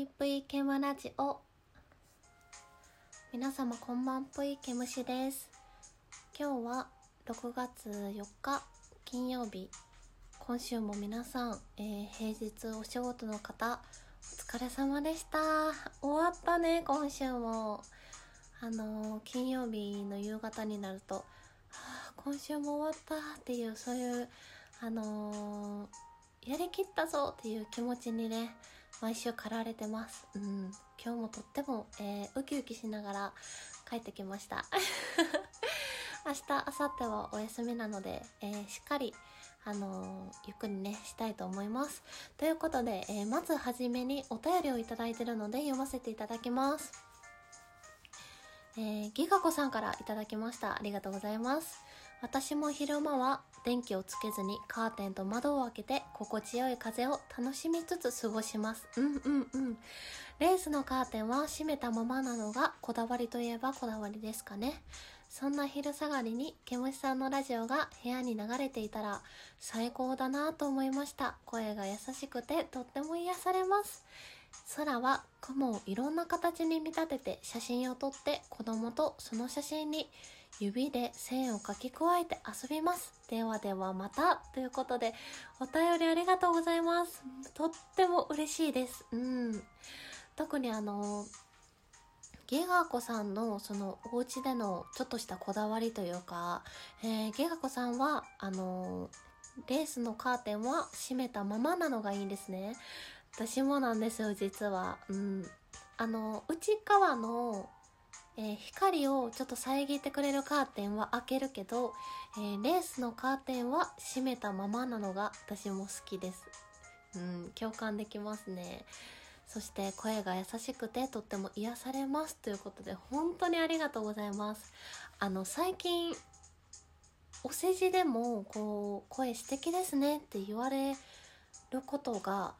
いぷいけむラジオ。皆様こんばんぷいけむしです。今日は6月4日金曜日。今週も皆さん、えー、平日お仕事の方お疲れ様でした。終わったね今週も。あのー、金曜日の夕方になると、はあ、今週も終わったっていうそういうあのー、やりきったぞっていう気持ちにね毎週駆られてます。うん。今日もとっても、えー、ウキウキしながら帰ってきました。明日、明後日はお休みなので、えー、しっかり、あのー、ゆっくりね、したいと思います。ということで、えー、まずはじめにお便りをいただいてるので読ませていただきます。えー、ギガ子さんからいただきました。ありがとうございます。私も昼間は電気をつけずにカーテンと窓を開けて心地よい風を楽しみつつ過ごします。うんうんうん。レースのカーテンは閉めたままなのがこだわりといえばこだわりですかね。そんな昼下がりにケムシさんのラジオが部屋に流れていたら最高だなと思いました。声が優しくてとっても癒されます。空は雲をいろんな形に見立てて写真を撮って子供とその写真に指で線を書き加えて遊びます。ではではまたということでお便りありがとうございます。とっても嬉しいです。うん。特にあの、ゲガコさんのそのお家でのちょっとしたこだわりというか、えー、ゲガコさんはあのレースのカーテンは閉めたままなのがいいんですね。私もなんですよ、実は。うん。あの、内側の、えー、光をちょっと遮ってくれるカーテンは開けるけど、えー、レースのカーテンは閉めたままなのが私も好きです。うん、共感できますね。そして声が優しくてとっても癒されますということで本当にありがとうございます。あの、最近、お世辞でもこう、声素敵ですねって言われることが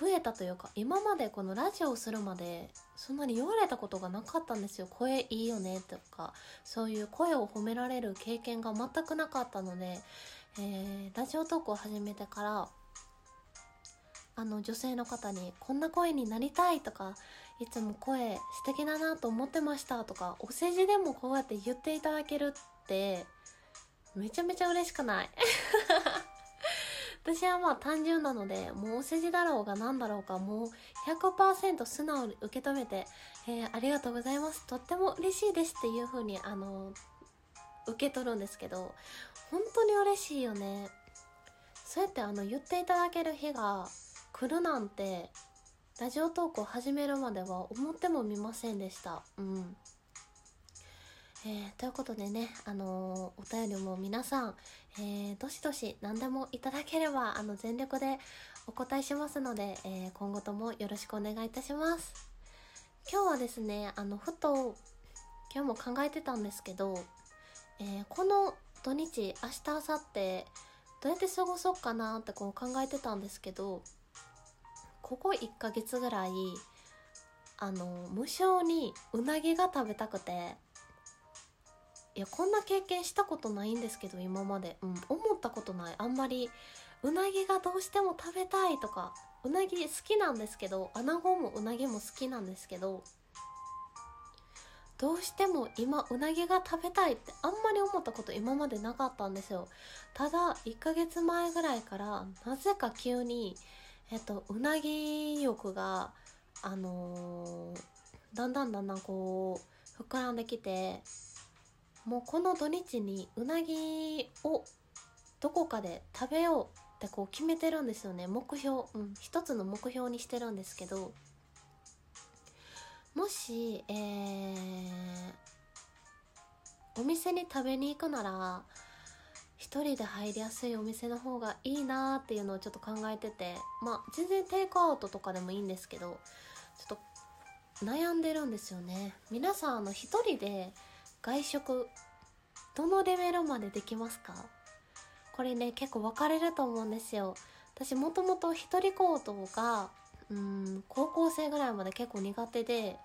増えたというか今までこのラジオをするまでそんなに言われたことがなかったんですよ。声いいよねとかそういう声を褒められる経験が全くなかったので、えー、ラジオトークを始めてからあの女性の方にこんな声になりたいとかいつも声素敵だなと思ってましたとかお世辞でもこうやって言っていただけるってめちゃめちゃ嬉しくない？私はまあ単純なので、もうお世辞だろうが何だろうか、もう100%素直に受け止めて、えー、ありがとうございます。とっても嬉しいですっていう風に、あの、受け取るんですけど、本当に嬉しいよね。そうやってあの、言っていただける日が来るなんて、ラジオトークを始めるまでは思ってもみませんでした。うん。えー、ということでね、あのー、お便りも皆さん、えー、どしどし何でもいただければ、あの、全力でお答えしますので、え、今後ともよろしくお願いいたします。今日はですね、あの、ふと、今日も考えてたんですけど、えー、この土日、明日、明後日、どうやって過ごそうかなってこう考えてたんですけど、ここ1ヶ月ぐらい、あの、無性にうなぎが食べたくて、いやこんな経験したことないんですけど今まで、うん、思ったことない。あんまりうなぎがどうしても食べたいとかうなぎ好きなんですけど穴子もうなぎも好きなんですけどどうしても今うなぎが食べたいってあんまり思ったこと今までなかったんですよ。ただ1ヶ月前ぐらいからなぜか急にえっとうなぎ欲があのー、だんだんだんだんこう膨らんできてもうこの土日にうなぎをどこかで食べようってこう決めてるんですよね。目標。うん。一つの目標にしてるんですけど。もしえー、お店に食べに行くなら一人で入りやすいお店の方がいいなーっていうのをちょっと考えててまあ全然テイクアウトとかでもいいんですけどちょっと悩んでるんですよね。皆さんあの一人で外食どのレベルまでできますか？これね結構分かれると思うんですよ。私もともと一人行動がうん高校生ぐらいまで結構苦手で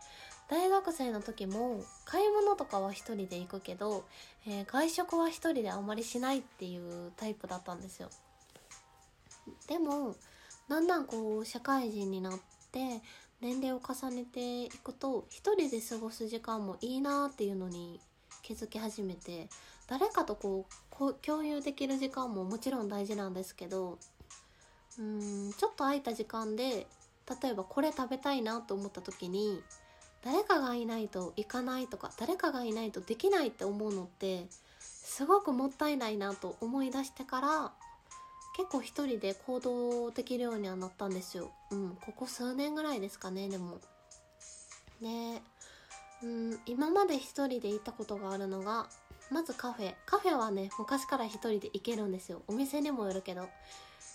大学生の時も買い物とかは一人で行くけど、えー、外食は一人であまりしないっていうタイプだったんですよ。でもだんだんこう社会人になっで年齢を重ねていくと一人で過ごす時間もいいなっていうのに気づき始めて誰かとこう共有できる時間ももちろん大事なんですけどうんちょっと空いた時間で例えばこれ食べたいなと思った時に誰かがいないと行かないとか誰かがいないとできないって思うのってすごくもったいないなと思い出してから結構一人で行動できるようにはなったんですよ。うん、ここ数年ぐらいですかね、でも。で、うん、今まで一人で行ったことがあるのが、まずカフェ。カフェはね、昔から一人で行けるんですよ。お店にもよるけど。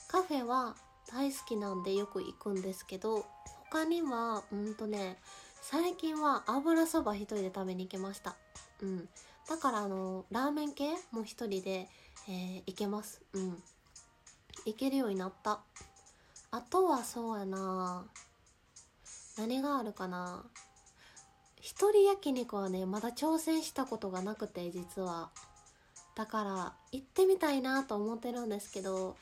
カフェは大好きなんでよく行くんですけど、他には、うんとね、最近は油そば一人で食べに行きました。うん。だからあの、ラーメン系も一人で、えー、行けます。うん。行けるようになったあとはそうやな何があるかな一人焼肉はねまだ挑戦したことがなくて実は。だから行ってみたいなと思ってるんですけど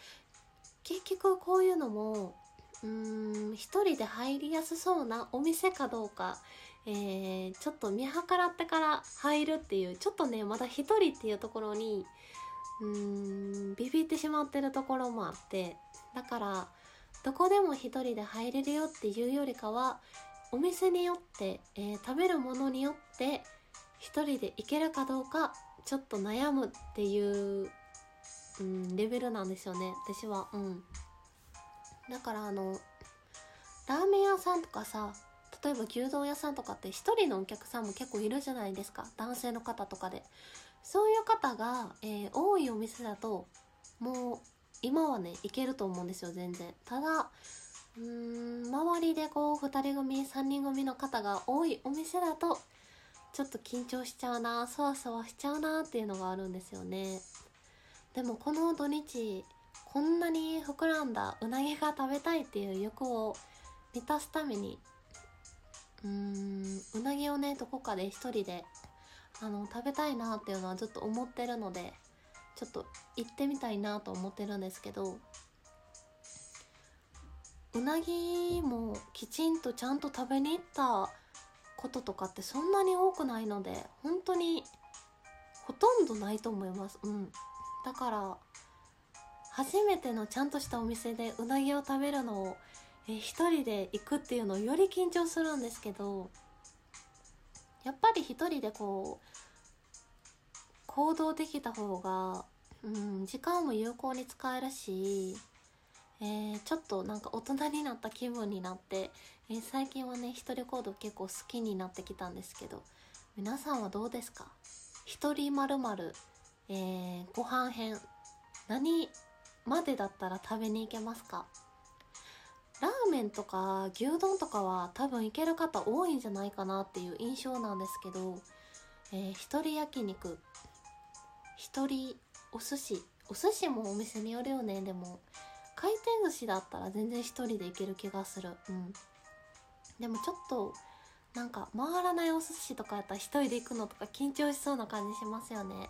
結局こういうのもうーん一人で入りやすそうなお店かどうかえー、ちょっと見計らってから入るっていうちょっとねまだ一人っていうところにうーんビビってしまってるところもあってだからどこでも一人で入れるよっていうよりかはお店によって、えー、食べるものによって一人で行けるかどうかちょっと悩むっていう、うん、レベルなんですよね。私は。うん。だからあのラーメン屋さんとかさ例えば牛丼屋さんとかって一人のお客さんも結構いるじゃないですか。男性の方とかで。そういう方が、えー、多いお店だともう今はね行けると思うんですよ全然。ただうん周りでこう2人組3人組の方が多いお店だとちょっと緊張しちゃうなそわそわしちゃうなっていうのがあるんですよね。でもこの土日こんなに膨らんだうなぎが食べたいっていう欲を満たすためにうーんうなぎをねどこかで一人であの食べたいなっていうのはずっと思ってるのでちょっと行ってみたいなと思ってるんですけどうなぎもきちんとちゃんと食べに行ったこととかってそんなに多くないので本当にほとんどないと思います。うん。だから初めてのちゃんとしたお店でうなぎを食べるのをえ一人で行くっていうのをより緊張するんですけどやっぱり一人でこう行動できた方が、うん、時間も有効に使えるし、えー、ちょっとなんか大人になった気分になって、えー、最近はね一人行動結構好きになってきたんですけど皆さんはどうですか？一人まるまるご飯編何までだったら食べに行けますか？ラーメンとか牛丼とかは多分行ける方多いんじゃないかなっていう印象なんですけど、えー、一人焼肉一人お寿司。お寿司もお店によるよねでも。回転寿司だったら全然一人で行ける気がする。うん。でもちょっとなんか回らないお寿司とかやったら一人で行くのとか緊張しそうな感じしますよね。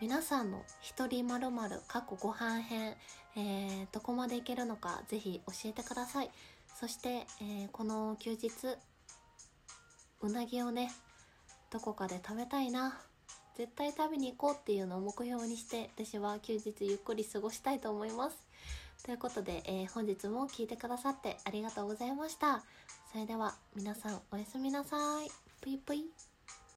皆さんの一人まるまる過去ご飯編、えー、どこまでいけるのかぜひ教えてください。そして、えー、この休日うなぎをねどこかで食べたいな。絶対食べに行こうっていうのを目標にして私は休日ゆっくり過ごしたいと思います。ということで、えー、本日も聞いてくださってありがとうございました。それでは皆さんおやすみなさい。ぷいぷい。